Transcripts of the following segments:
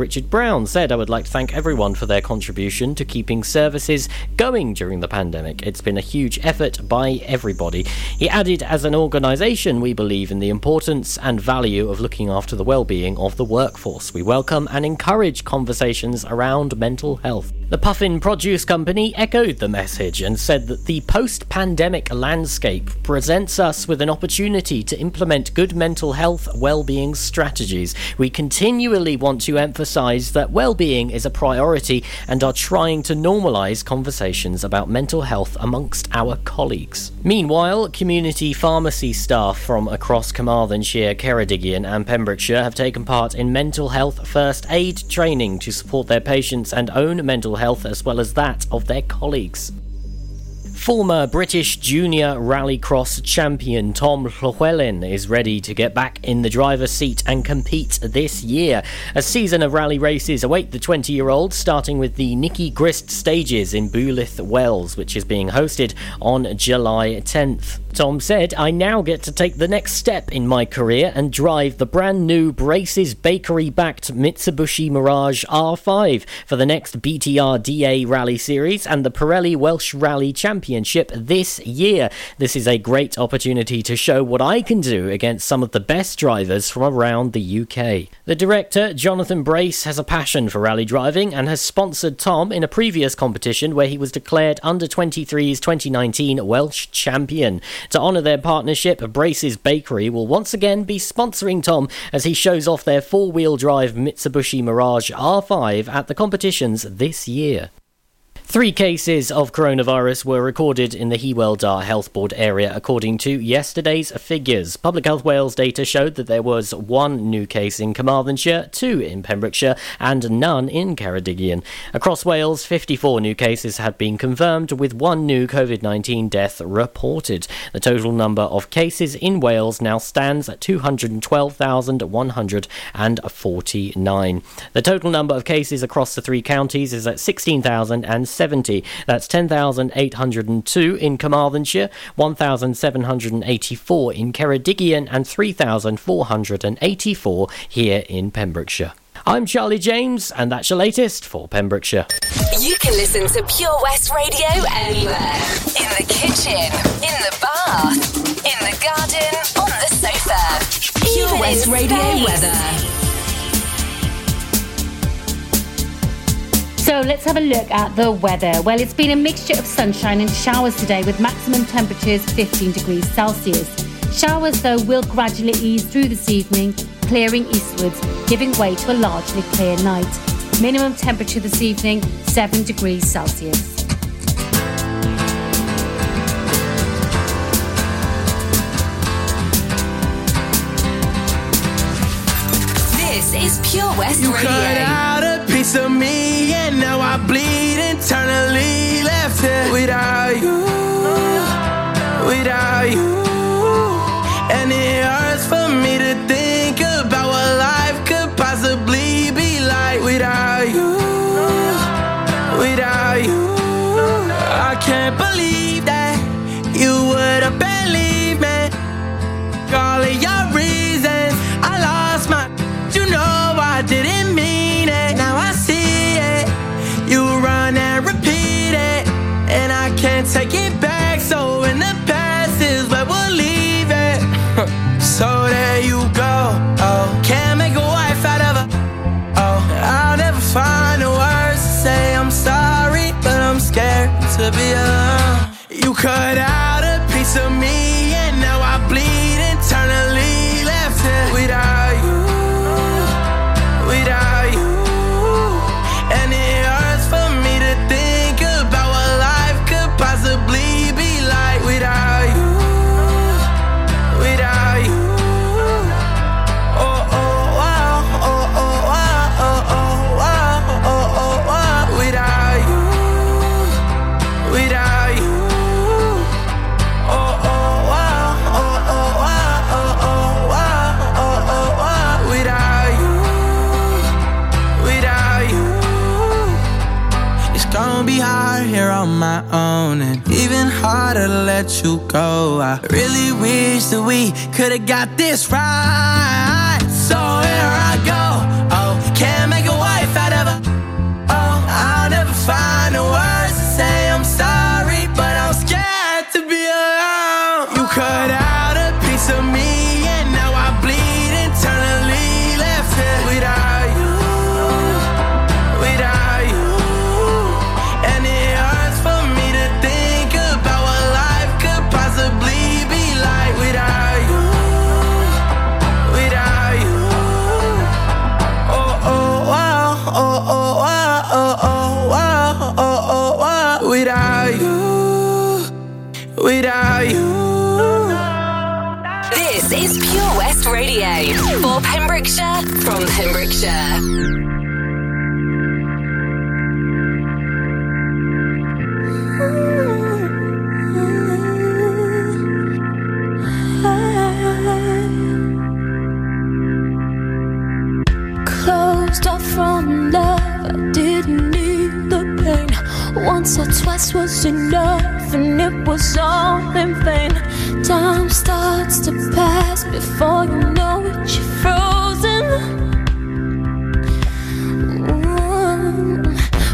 Richard Brown said, I would like to thank everyone for their contribution to keeping services going during the pandemic. It's been a huge effort by everybody. He added, As an organisation, we believe in the importance and value of looking after the well-being of the workforce. We welcome and encourage conversations around mental health. The Puffin Produce Company echoed the message and said that the post pandemic landscape presents us with an opportunity to implement good mental health well-being strategies. We continually want to emphasize that well-being is a priority and are trying to normalize conversations about mental health amongst our colleagues. Meanwhile, community pharmacy staff from across Carmarthenshire, Ceredigion and Pembrokeshire have taken part in mental health first aid training to support their patients and own mental health as well as that of their colleagues. Former British junior rallycross champion Tom Llewellyn is ready to get back in the driver's seat and compete this year. A season of rally races await the 20 year old, starting with the Nicky Grist stages in Builth Wells, which is being hosted on July 10th. Tom said, I now get to take the next step in my career and drive the brand new Braces Bakery backed Mitsubishi Mirage R5 for the next BTRDA Rally Series and the Pirelli Welsh Rally Championship this year. This is a great opportunity to show what I can do against some of the best drivers from around the UK. The director, Jonathan Brace, has a passion for rally driving and has sponsored Tom in a previous competition where he was declared under 23's 2019 Welsh champion. To honour their partnership, Brace's Bakery will once again be sponsoring Tom as he shows off their four wheel drive Mitsubishi Mirage R5 at the competitions this year. Three cases of coronavirus were recorded in the Hywel Dda Health Board area, according to yesterday's figures. Public Health Wales data showed that there was one new case in Carmarthenshire, two in Pembrokeshire, and none in Ceredigion. Across Wales, 54 new cases had been confirmed, with one new COVID 19 death reported. The total number of cases in Wales now stands at 212,149. The total number of cases across the three counties is at 16,000 70. That's 10,802 in Carmarthenshire, 1,784 in Ceredigion, and 3,484 here in Pembrokeshire. I'm Charlie James, and that's your latest for Pembrokeshire. You can listen to Pure West Radio anywhere in the kitchen, in the bath, in the garden, on the sofa. Pure West Radio weather. So let's have a look at the weather. Well, it's been a mixture of sunshine and showers today with maximum temperatures 15 degrees Celsius. Showers, though, will gradually ease through this evening, clearing eastwards, giving way to a largely clear night. Minimum temperature this evening 7 degrees Celsius. This is Pure West You Radio. cut out a piece of me, and now I bleed internally. Left here without you, without you. And it hurts for me to think you go. I really wish that we could have got this right. So here I go. Oh, can't make a wife out of a. Oh, I'll never find a wife. without you. This is Pure West Radio for Pembrokeshire from Pembrokeshire. From love, I didn't need the pain. Once or twice was enough and it was all in vain. Time starts to pass before you know it, you're frozen. Mm.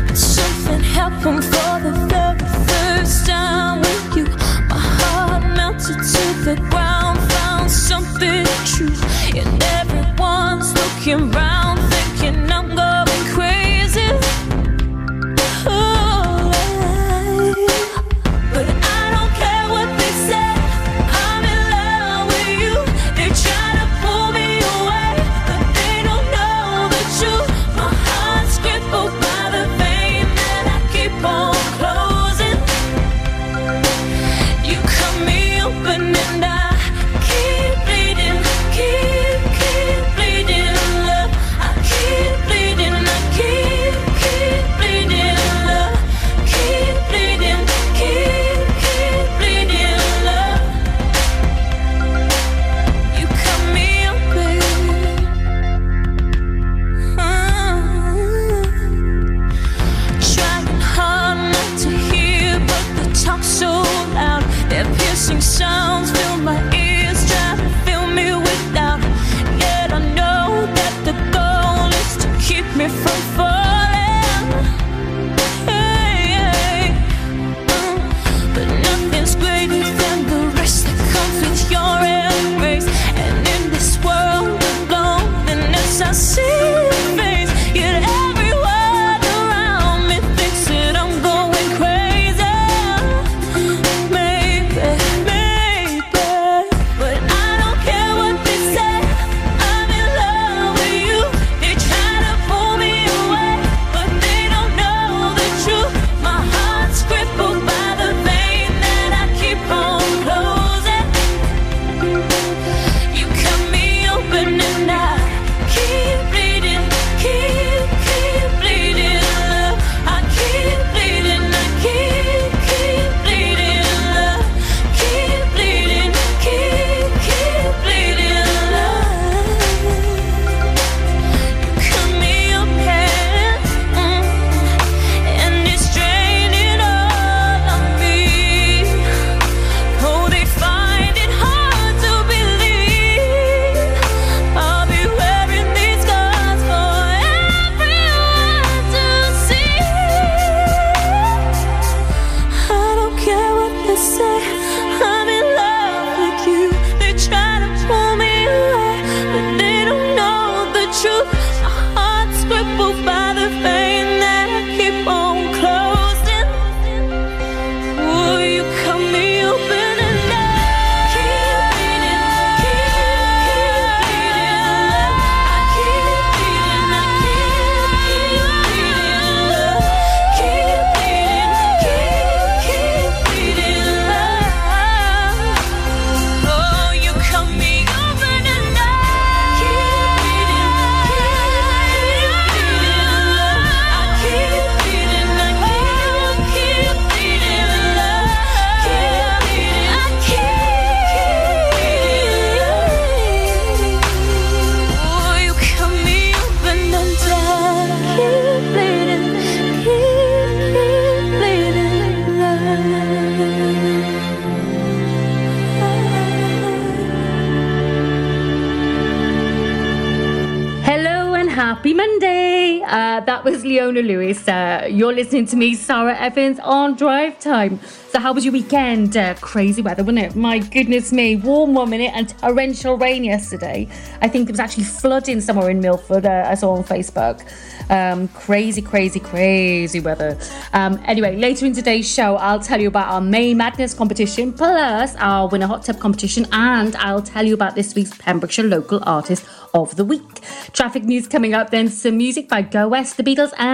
But something happened for the very first time with you. My heart melted to the ground, found something true, and everyone's looking right. for Fiona Lewis. Uh, you're listening to me, Sara Evans, on Drive Time. So, how was your weekend? Uh, crazy weather, wasn't it? My goodness me. Warm one minute and torrential rain yesterday. I think it was actually flooding somewhere in Milford, uh, I saw on Facebook. Um, crazy, crazy, crazy weather. Um, anyway, later in today's show, I'll tell you about our May Madness competition, plus our Winner Hot Tub competition, and I'll tell you about this week's Pembrokeshire Local Artist of the Week. Traffic news coming up, then some music by Go West, The Beatles, and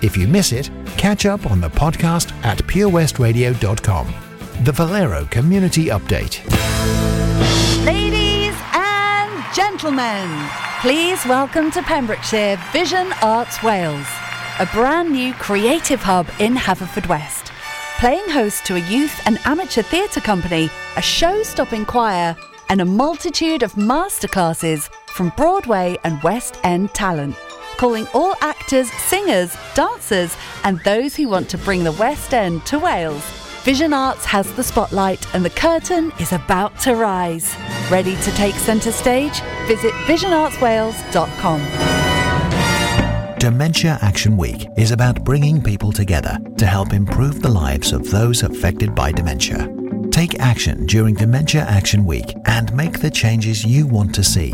If you miss it, catch up on the podcast at purewestradio.com. The Valero Community Update. Ladies and gentlemen, please welcome to Pembrokeshire Vision Arts Wales, a brand new creative hub in Haverfordwest. Playing host to a youth and amateur theatre company, a show stopping choir, and a multitude of masterclasses from Broadway and West End talent calling all actors, singers, dancers, and those who want to bring the West End to Wales. Vision Arts has the spotlight and the curtain is about to rise. Ready to take centre stage? Visit visionartswales.com. Dementia Action Week is about bringing people together to help improve the lives of those affected by dementia. Take action during Dementia Action Week and make the changes you want to see.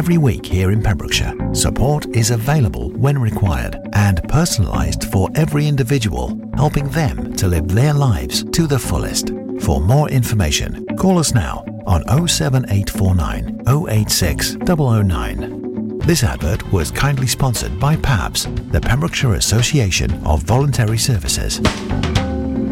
Every week here in Pembrokeshire, support is available when required and personalised for every individual, helping them to live their lives to the fullest. For more information, call us now on 07849 086 009. This advert was kindly sponsored by PAVS, the Pembrokeshire Association of Voluntary Services.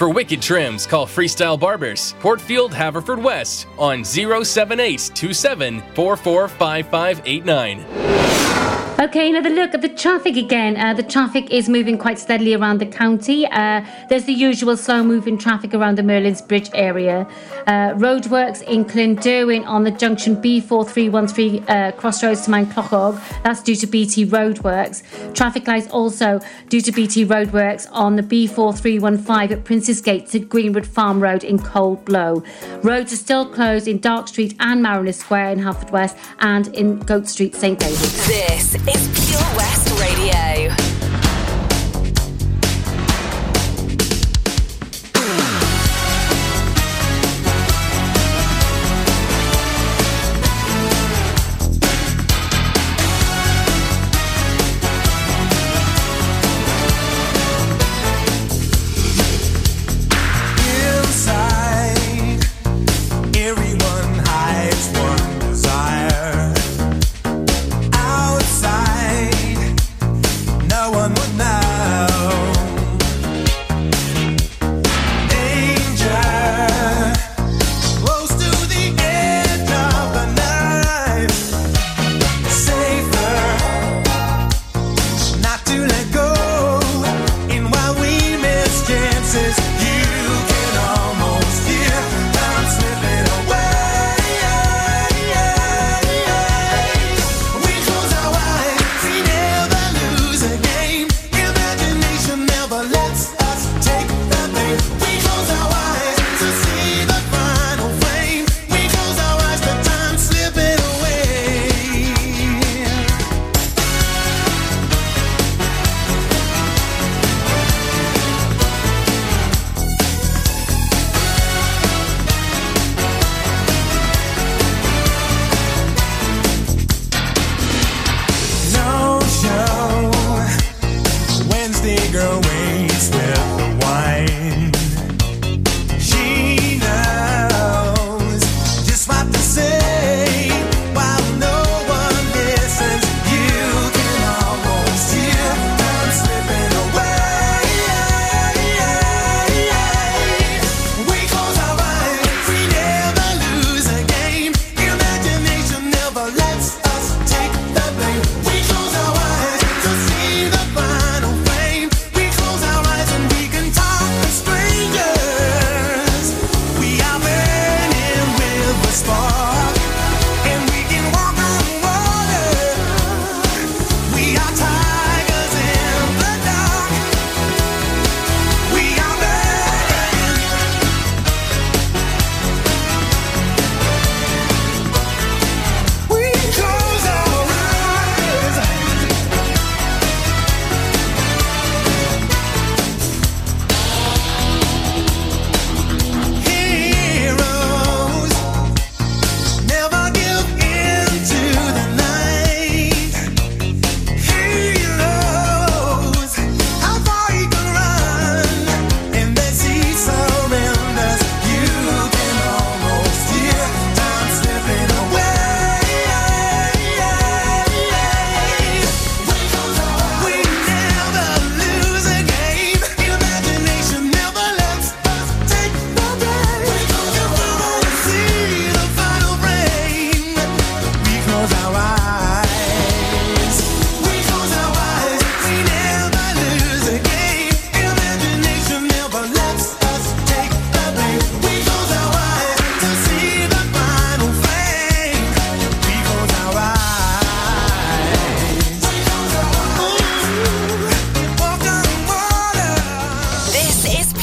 For wicked trims, call Freestyle Barbers, Portfield, Haverfordwest on 078 27 Okay, another look at the traffic again. Uh, the traffic is moving quite steadily around the county. Uh, there's the usual slow moving traffic around the Merlin's Bridge area. Uh, roadworks in Clynderwen on the junction B4313 uh, crossroads to Maenclochog. That's due to BT roadworks. Traffic lights also due to BT roadworks on the B4315 at Princes Gate to Greenwood Farm Road in Cold Blow. Roads are still closed in Dark Street and Mariner Square in Haverfordwest and in Goat Street, St David. This is Pure West Radio.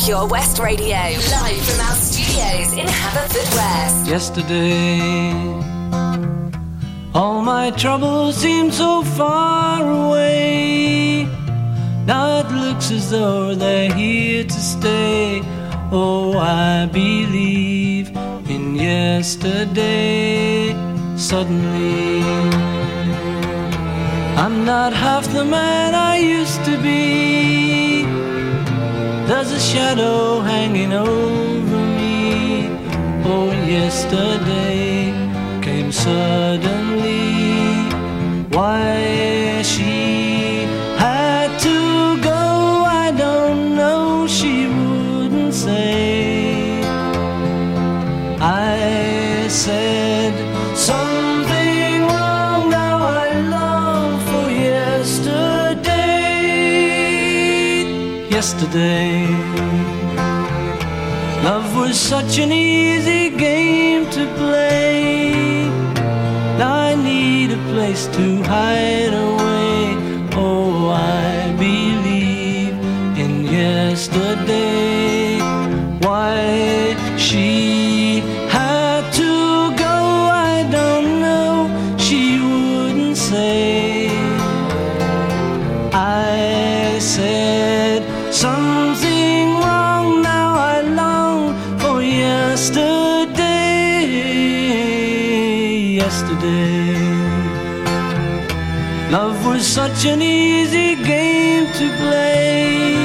Pure West Radio, live from our studios in Haverfordwest. Yesterday, all my troubles seem so far away. Now it looks as though they're here to stay. Oh, I believe in yesterday. Suddenly, I'm not half the man I used to be. A shadow hanging over me. Oh, yesterday came suddenly. Why she yesterday. Love was such an easy game to play. Now I need a place to hide away. Such an easy game to play.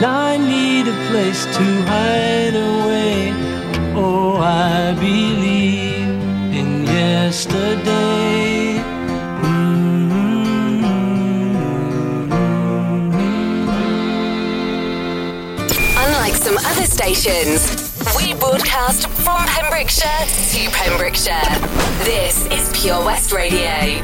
Now I need a place to hide away. Oh, I believe in yesterday. Mm-hmm. Unlike some other stations, we broadcast from Pembrokeshire to Pembrokeshire. This is Pure West Radio.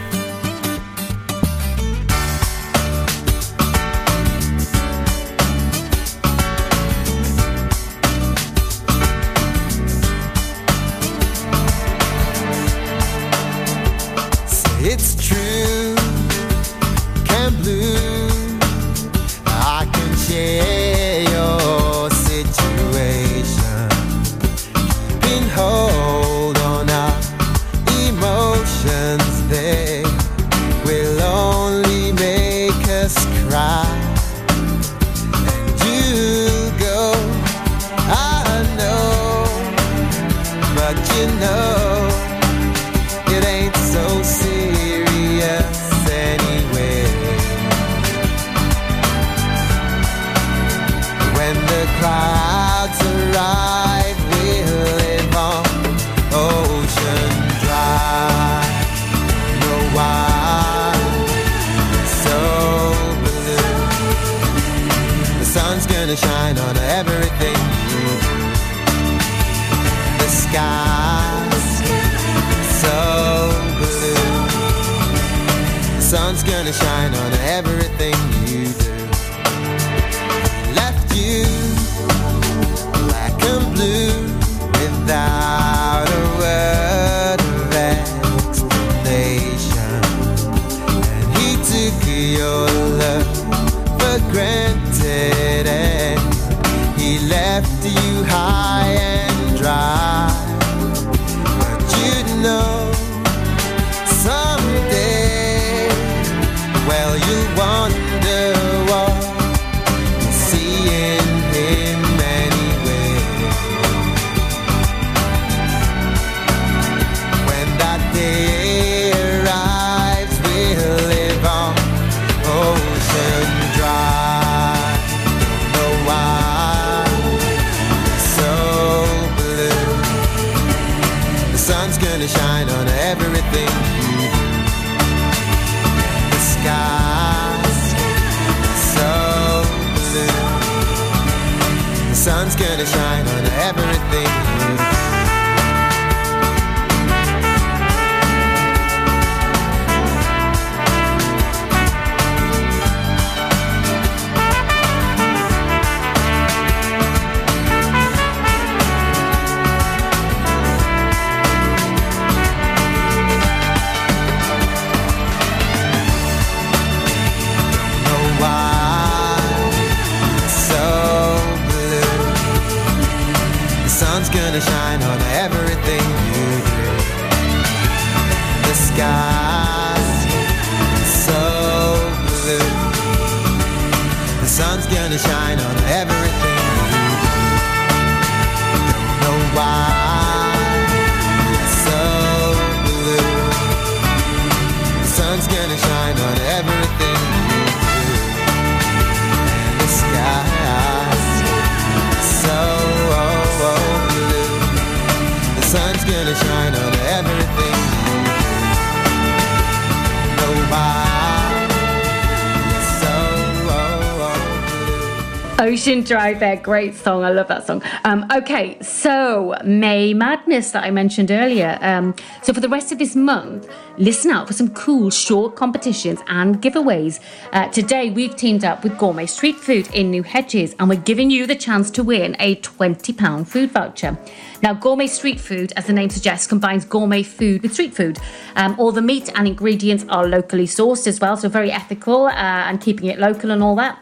Ocean Drive there, great song. I love that song. Um, okay, so May Madness that I mentioned earlier. Um, so for the rest of this month, listen out for some cool short competitions and giveaways. Uh, today we've teamed up with Gourmet Street Food in New Hedges, and we're giving you the chance to win a £20 food voucher. Now, gourmet street food, as the name suggests, combines gourmet food with street food. Um, all the meat and ingredients are locally sourced as well, so very ethical uh, and keeping it local and all that.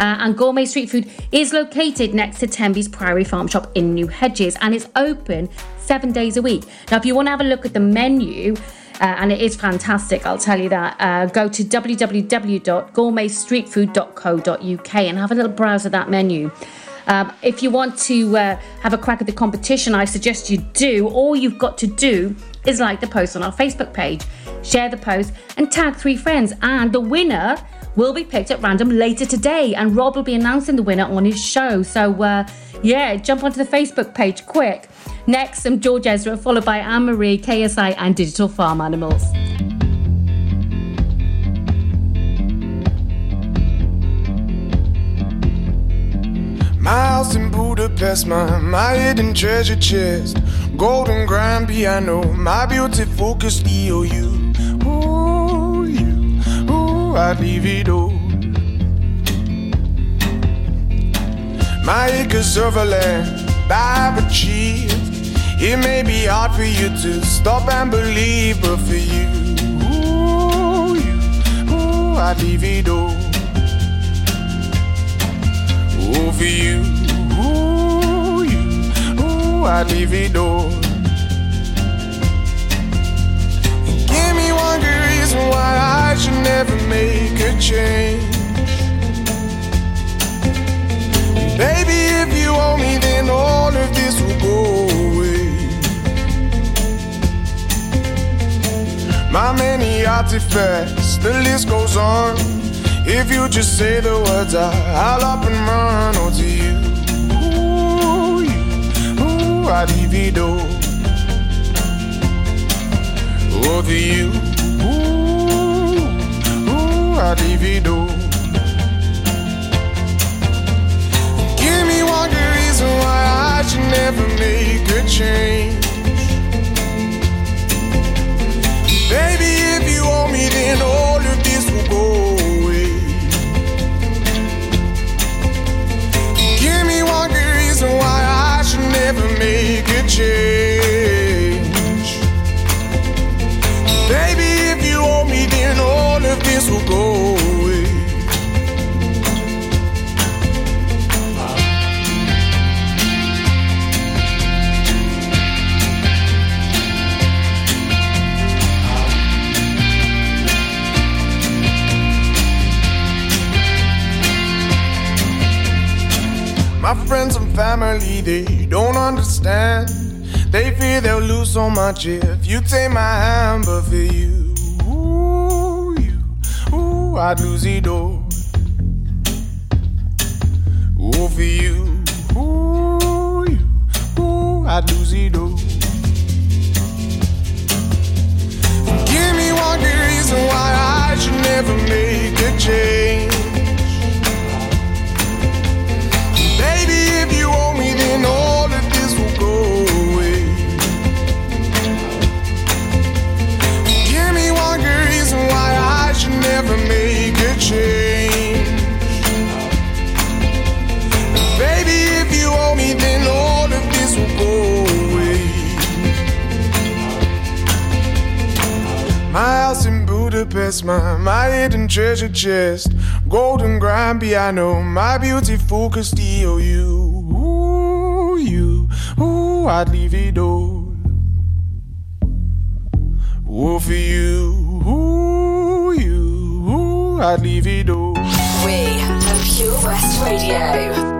Uh, and Gourmet Street Food is located next to Tenby's Priory Farm Shop in New Hedges and it's open seven days a week. Now, if you want to have a look at the menu, uh, and it is fantastic, I'll tell you that. Uh, go to www.gourmetstreetfood.co.uk and have a little browse of that menu. Um, if you want to uh, have a crack at the competition, I suggest you do. All you've got to do is like the post on our Facebook page, share the post, and tag three friends. And the winner will be picked at random later today. And Rob will be announcing the winner on his show. So, uh, yeah, jump onto the Facebook page quick. Next, some George Ezra, followed by Anne Marie, KSI, and Digital Farm Animals. House in Budapest, my, my hidden treasure chest. Golden grand piano, my beauty focused EOU. Ooh, I'd leave it all. My acres of land I've achieved. It may be hard for you to stop and believe, but for you, ooh, you, ooh, I'd leave it all. Ooh, for you, ooh, you, ooh, I'd leave it all. Give me one good why I should never make a change. Baby, if you owe me, then all of this will go away. My many artifacts, the list goes on. If you just say the words, I, I'll up and run. Oh, to you, ooh, you, ooh, I divido. Oh, to you, divido. Give me one good reason why I should never make a change. Baby, if you owe me, then all of this will go away. Give me one good reason why I should never make a change. You owe me, then all of this will go away. My friends and family, they don't understand. They fear they'll lose so much if you take my hand, but for you, I'd lose it all. For you, ooh, ooh, I'd lose it all. My, my hidden treasure chest. Golden grand piano, my beauty focused EOU. Ooh, you, ooh, I'd leave it all. Oh, for you, ooh, you, ooh, I'd leave it all. We are Pure West Radio.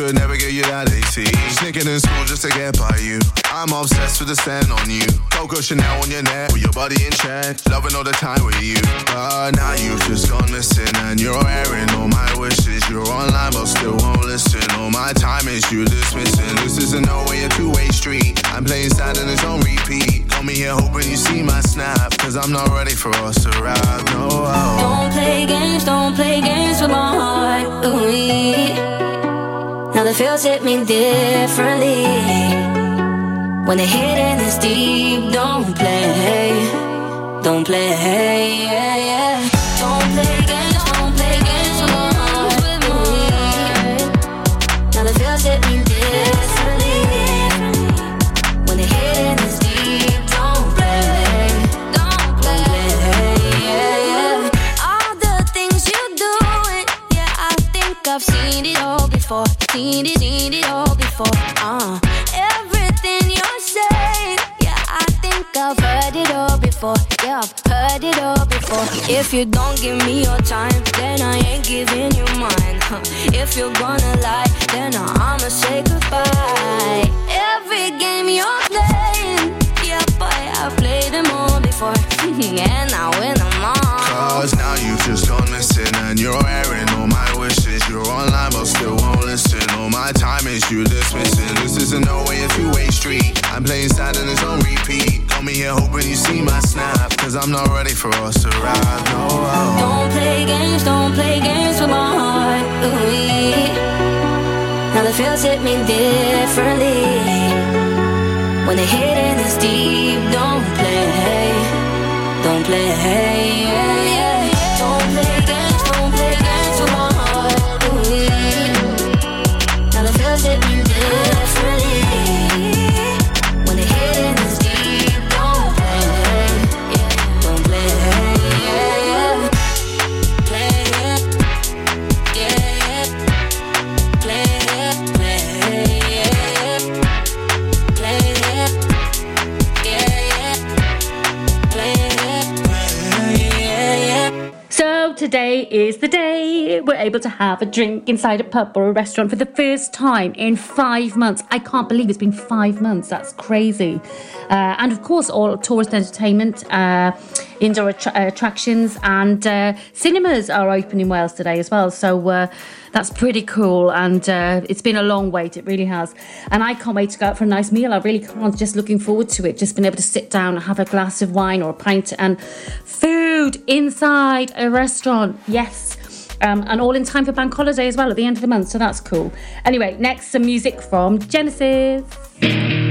Could never get you that AC. Sneaking in school just to get by you. I'm obsessed with the scent on you. Coco Chanel on your neck with your body in check. Loving all the time with you. But now you've just gone missing and you're airing all my wishes. You're online but still won't listen. All my time is you dismissing. This isn't no way a two-way street. I'm playing sad and it's on repeat. Call me here hoping you see my snap. Cause I'm not ready for us to ride. No. Don't play games, don't play games with my heart. Ooh, now the feels hit me differently. When the hitting is deep, don't play, don't play. Yeah, yeah. Before. Seen it, seen it all before. Uh, everything you're saying, yeah, I think I've heard it all before. Yeah, I've heard it all before. If you don't give me your time, then I ain't giving you mine. Huh. If you're gonna lie, then I'ma say goodbye. Every game you're playing, yeah, boy, I've played them all before, and I win them all. Cause now you've just gone missing and you're airing all my wishes. You're online but still won't listen. All my time is you dismissing. This isn't no way a two-way street. I'm playing sad and it's on repeat. Call me here hoping you see my snap. Cause I'm not ready for us to ride. No. Don't play games, don't play games with my heart. Ooh, now the feels hit me differently. When the hitting is deep, don't play, don't play. Yeah, yeah. Able to have a drink inside a pub or a restaurant for the first time in five months. I can't believe it's been five months. That's crazy. Uh, and of course, all tourist entertainment, uh, indoor attra- attractions, and uh, cinemas are open in Wales today as well. So uh, that's pretty cool. And uh, it's been a long wait. It really has. And I can't wait to go out for a nice meal. I really can't. Just looking forward to it. Just being able to sit down and have a glass of wine or a pint and food inside a restaurant. Yes. Um, and all in time for bank holiday as well at the end of the month, so that's cool. Anyway, next some music from Genesis.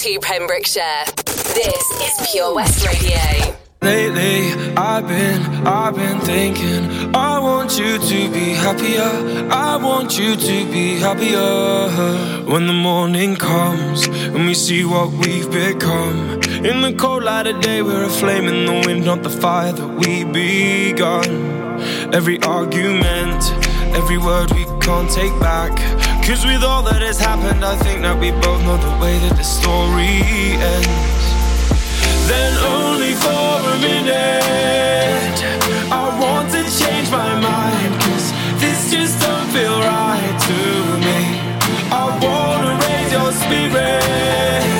to Pembrokeshire. This is Pure West Radio. Lately, I've been, I've been thinking. I want you to be happier. I want you to be happier. When the morning comes and we see what we've become. In the cold light of day, we're a flame in the wind, not the fire that we begun. Every argument, every word we can't take back. Cause with all that has happened, I think that we both know the way that the story ends then only for a minute. I want to change my mind, cause this just don't feel right to me. I wanna raise your spirits.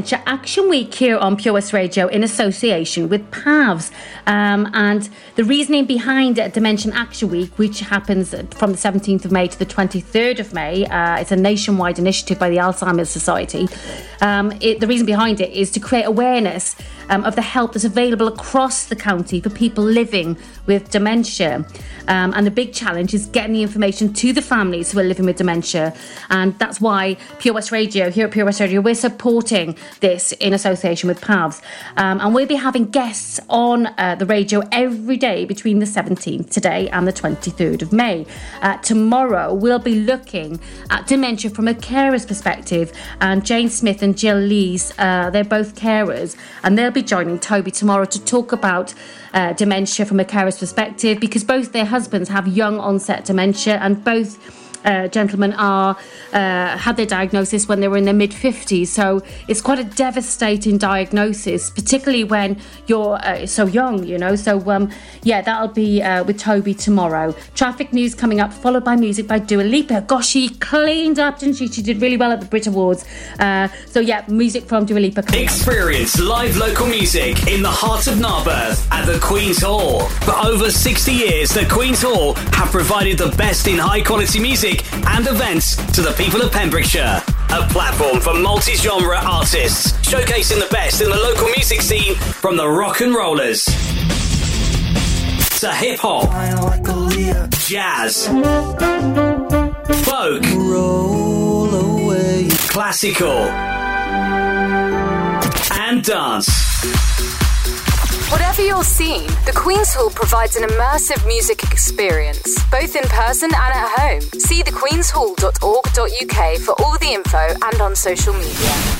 Dementia Action Week here on Pure West Radio in association with PAVS. Um, and the reasoning behind Dementia Action Week, which happens from the 17th of May to the 23rd of May, uh, it's a nationwide initiative by the Alzheimer's Society. Um, it, the reason behind it is to create awareness um, of the help that's available across the county for people living with dementia. Um, and the big challenge is getting the information to the families who are living with dementia. And that's why Pure West Radio, here at Pure West Radio, we're supporting this in association with PAVS. Um, and we'll be having guests on uh, the radio every day between the 17th today and the 23rd of May. Uh, tomorrow, we'll be looking at dementia from a carer's perspective. And Jane Smith and Jill Lees, uh, they're both carers, and they'll be joining Toby tomorrow to talk about uh, dementia from a carer's perspective because both their husbands have young onset dementia and both uh, gentlemen are uh, had their diagnosis when they were in their mid 50s. So it's quite a devastating diagnosis, particularly when you're uh, so young, you know. So um, yeah, that'll be uh, with Toby tomorrow. Traffic news coming up, followed by music by Dua Lipa. Gosh, she cleaned up, didn't she? She did really well at the Brit Awards. Uh, so yeah, music from Dua Lipa. Experience live local music in the heart of Narberth at the Queen's Hall. For over 60 years, the Queen's Hall have provided the best in high quality music and events to the people of Pembrokeshire. A platform for multi genre artists, showcasing the best in the local music scene from the rock and rollers to hip hop, jazz, folk, classical, and dance. Whatever your scene, the Queen's Hall provides an immersive music experience, both in person and at home. See thequeenshall.org.uk for all the info and on social media.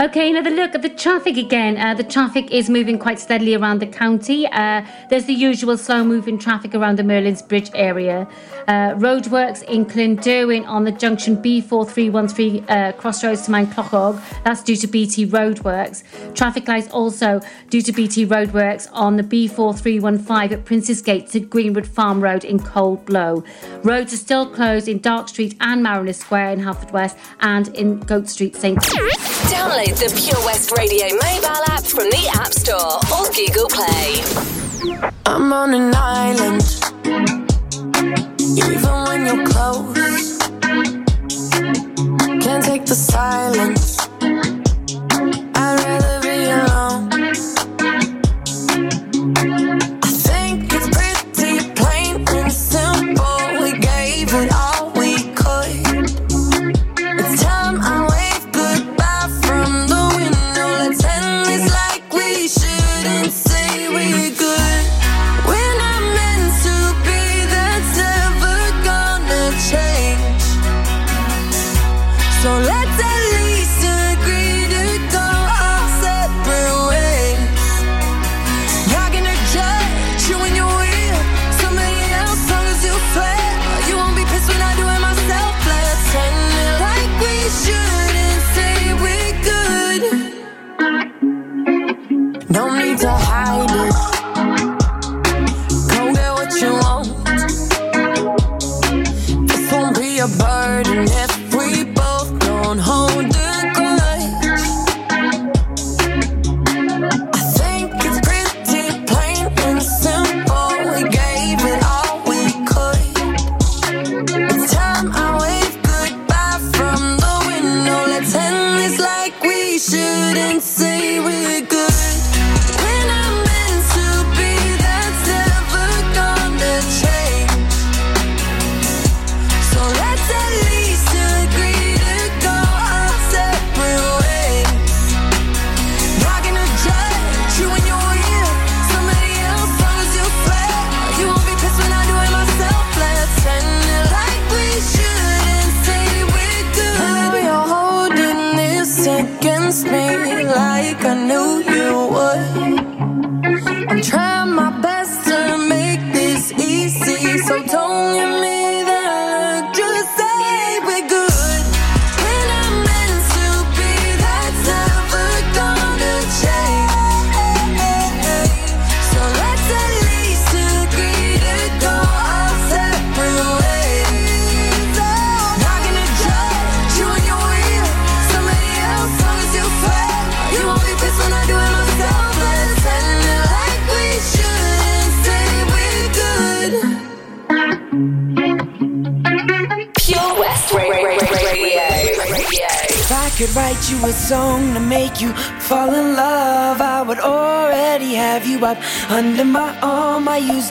Okay, another look at the traffic again. Uh, the traffic is moving quite steadily around the county. Uh, there's the usual slow moving traffic around the Merlin's Bridge area. Uh, roadworks in Clynderwen on the junction B4313 uh, crossroads to Maenclochog. That's due to BT roadworks. Traffic lights also due to BT roadworks on the B4315 at Prince's Gate to Greenwood Farm Road in Cold Blow. Roads are still closed in Dark Street and Mariner Square in Haverfordwest and in Goat Street, St. the Pure West Radio mobile app from the App Store or Google Play. I'm on an island, even when you're close. Can't take the silence. To hide it.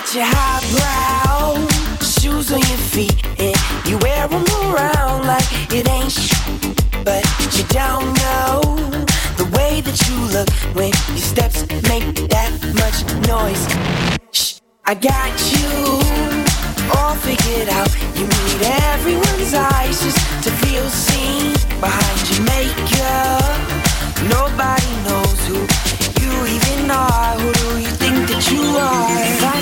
Got your highbrow shoes on your feet, and you wear them around like it ain't sh- But you don't know the way that you look when your steps make that much noise. Shh, I got you all figured out. You need everyone's eyes just to feel seen behind your makeup. Nobody knows who you even are. Who do you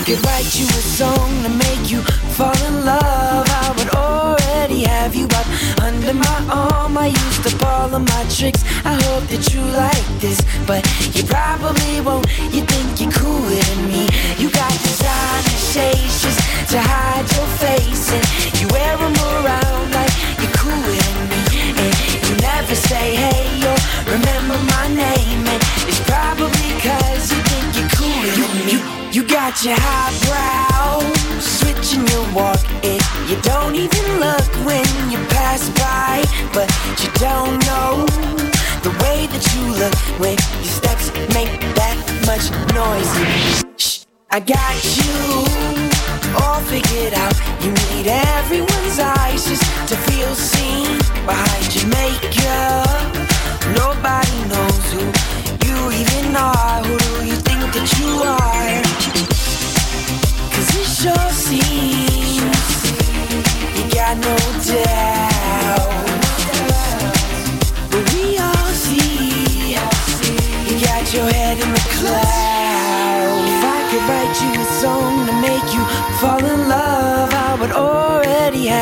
could write you a song to make you fall in love, I would already have you up under my arm. I used all of my tricks. I hope that you like this, but you probably won't. You think you're cooler than me. You got designer shades just to hide your face, and you wear them around like you're cooler than me. And you never say hey You, got your highbrow, switching your walk, and you don't even look when you pass by, but you don't know the way that you look when your steps make that much noise. Shh, I got you all figured out. You need everyone's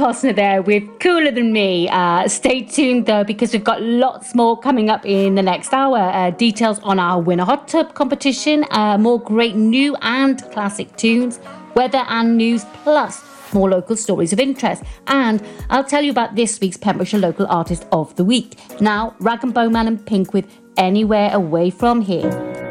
Posner there with Cooler Than Me. Uh, stay tuned though, because we've got lots more coming up in the next hour. Uh, details on our Winner Hot Tub competition, uh, more great new and classic tunes, weather and news, plus more local stories of interest. And I'll tell you about this week's Pembrokeshire Local Artist of the Week. Now, Rag'n'Bone Man and Pink with Anywhere Away From Here.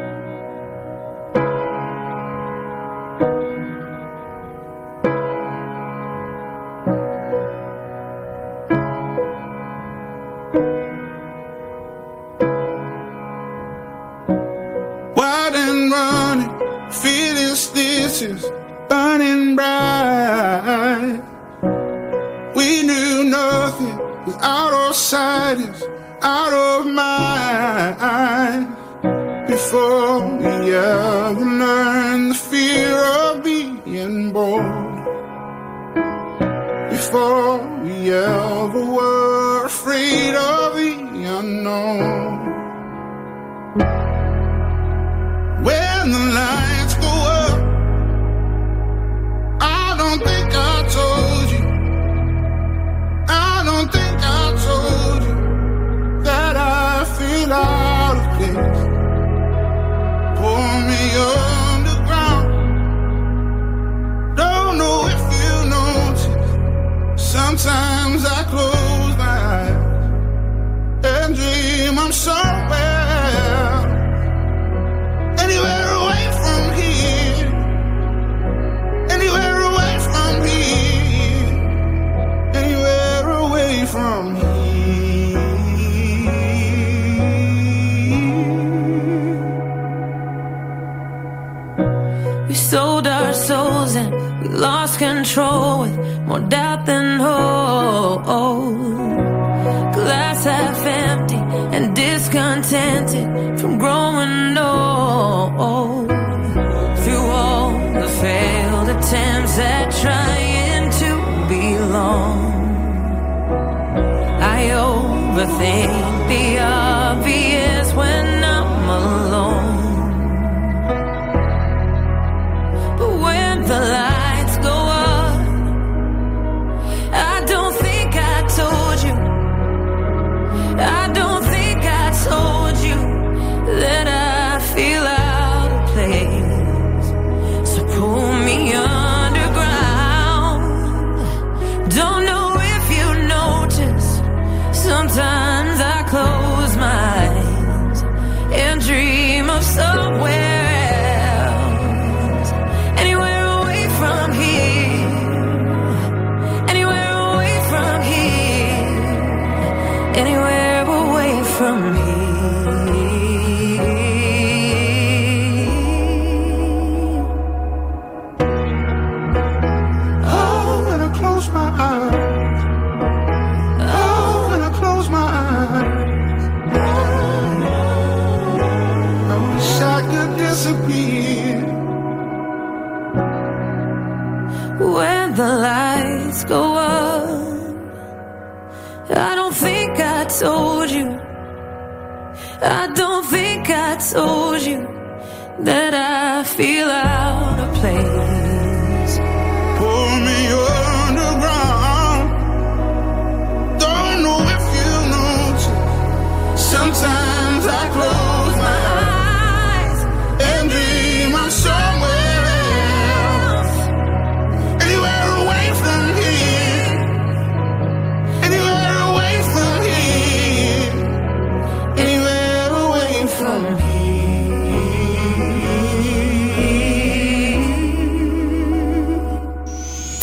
Burning bright. We knew nothing was out of sight, is out of mind. Before we ever learned the fear of being bold. Before we ever control with more doubt than hope. Glass half empty and discontented from growing old. Through all the failed attempts at trying to belong, I overthink the obvious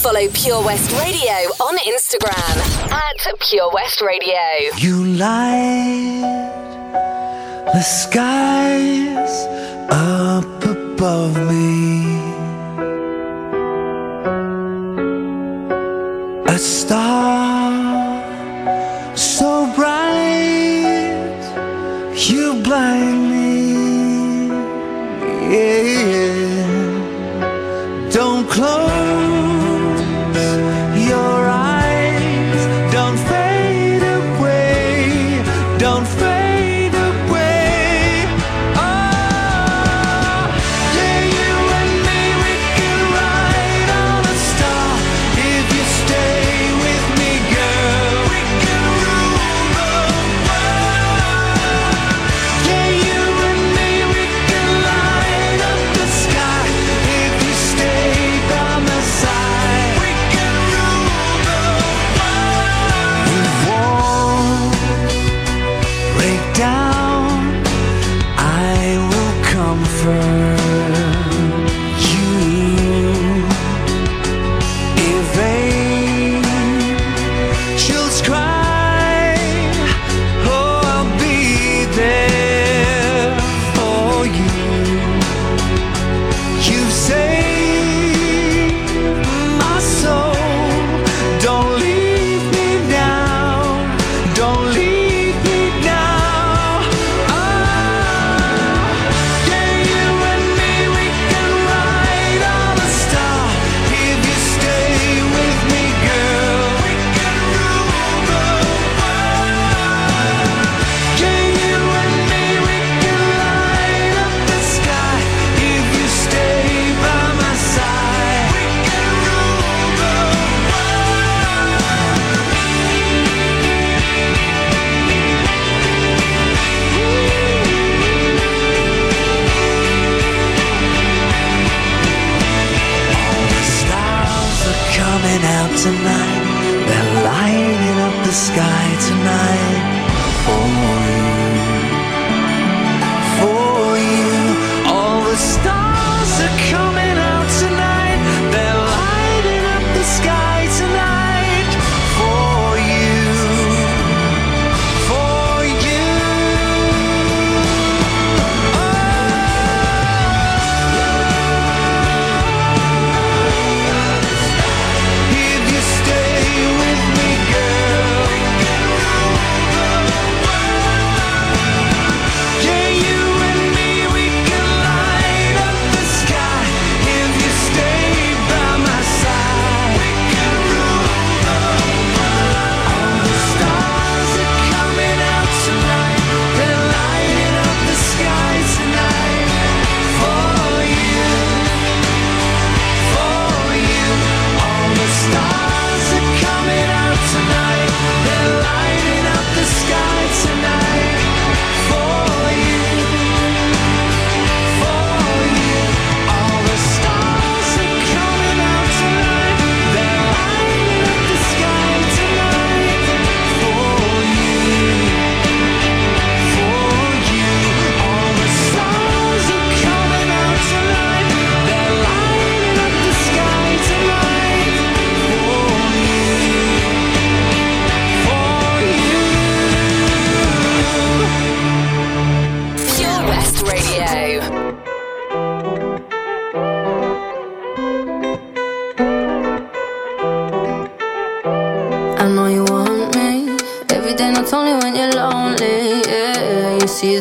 Follow Pure West Radio on Instagram at Pure West Radio. You light the skies up above me. A star so bright, you blind me. Yeah.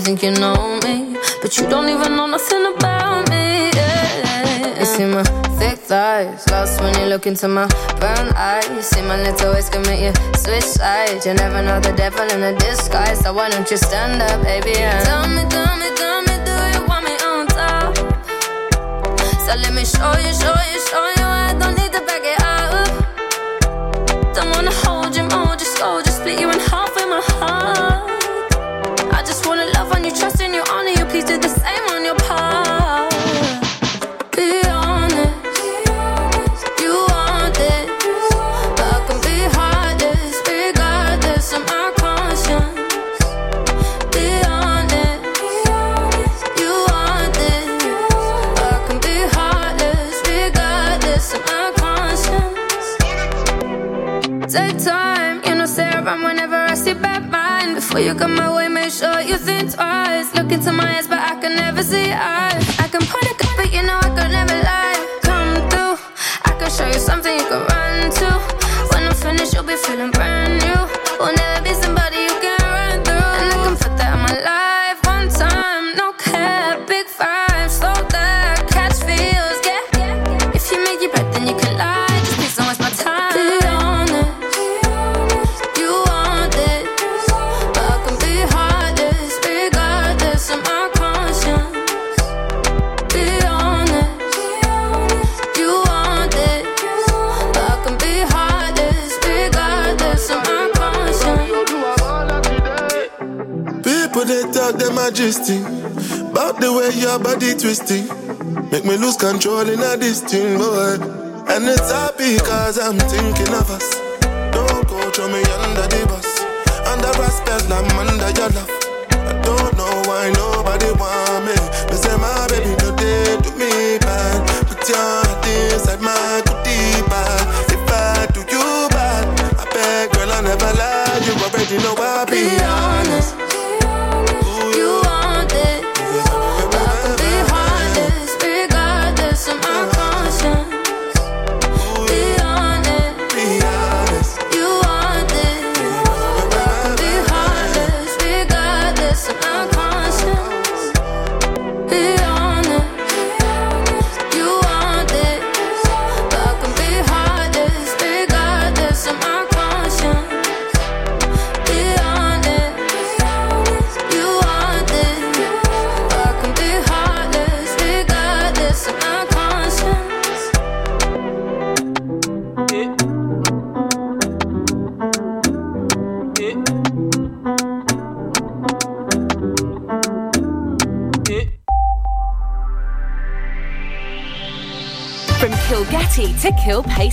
think you know me, but you don't even know nothing about me. Yeah. You see my thick thighs, lost when you look into my brown eyes. You see my little ways commit you switch sides. You never know the devil in a disguise, so why don't you stand up, baby? Yeah. Tell me, tell me, tell me, do you want me on top? So let me show you, show you. a. About the way your body twisting. Make me lose control in a distinct boy. And it's happy cause I'm thinking of us. Don't go throw me under the bus. Under respect, I'm under your love. I don't know why nobody want me. They say my baby, no they do me bad. Put your heart inside my goodie bag. If I do you bad, I beg, girl, I never lie. You already know I be.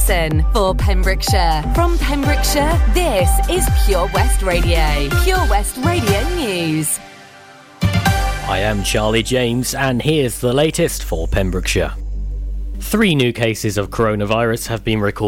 For Pembrokeshire. From Pembrokeshire, this is Pure West Radio. Pure West Radio News. I am Charlie James, and here's the latest for Pembrokeshire. Three new cases of coronavirus have been recorded.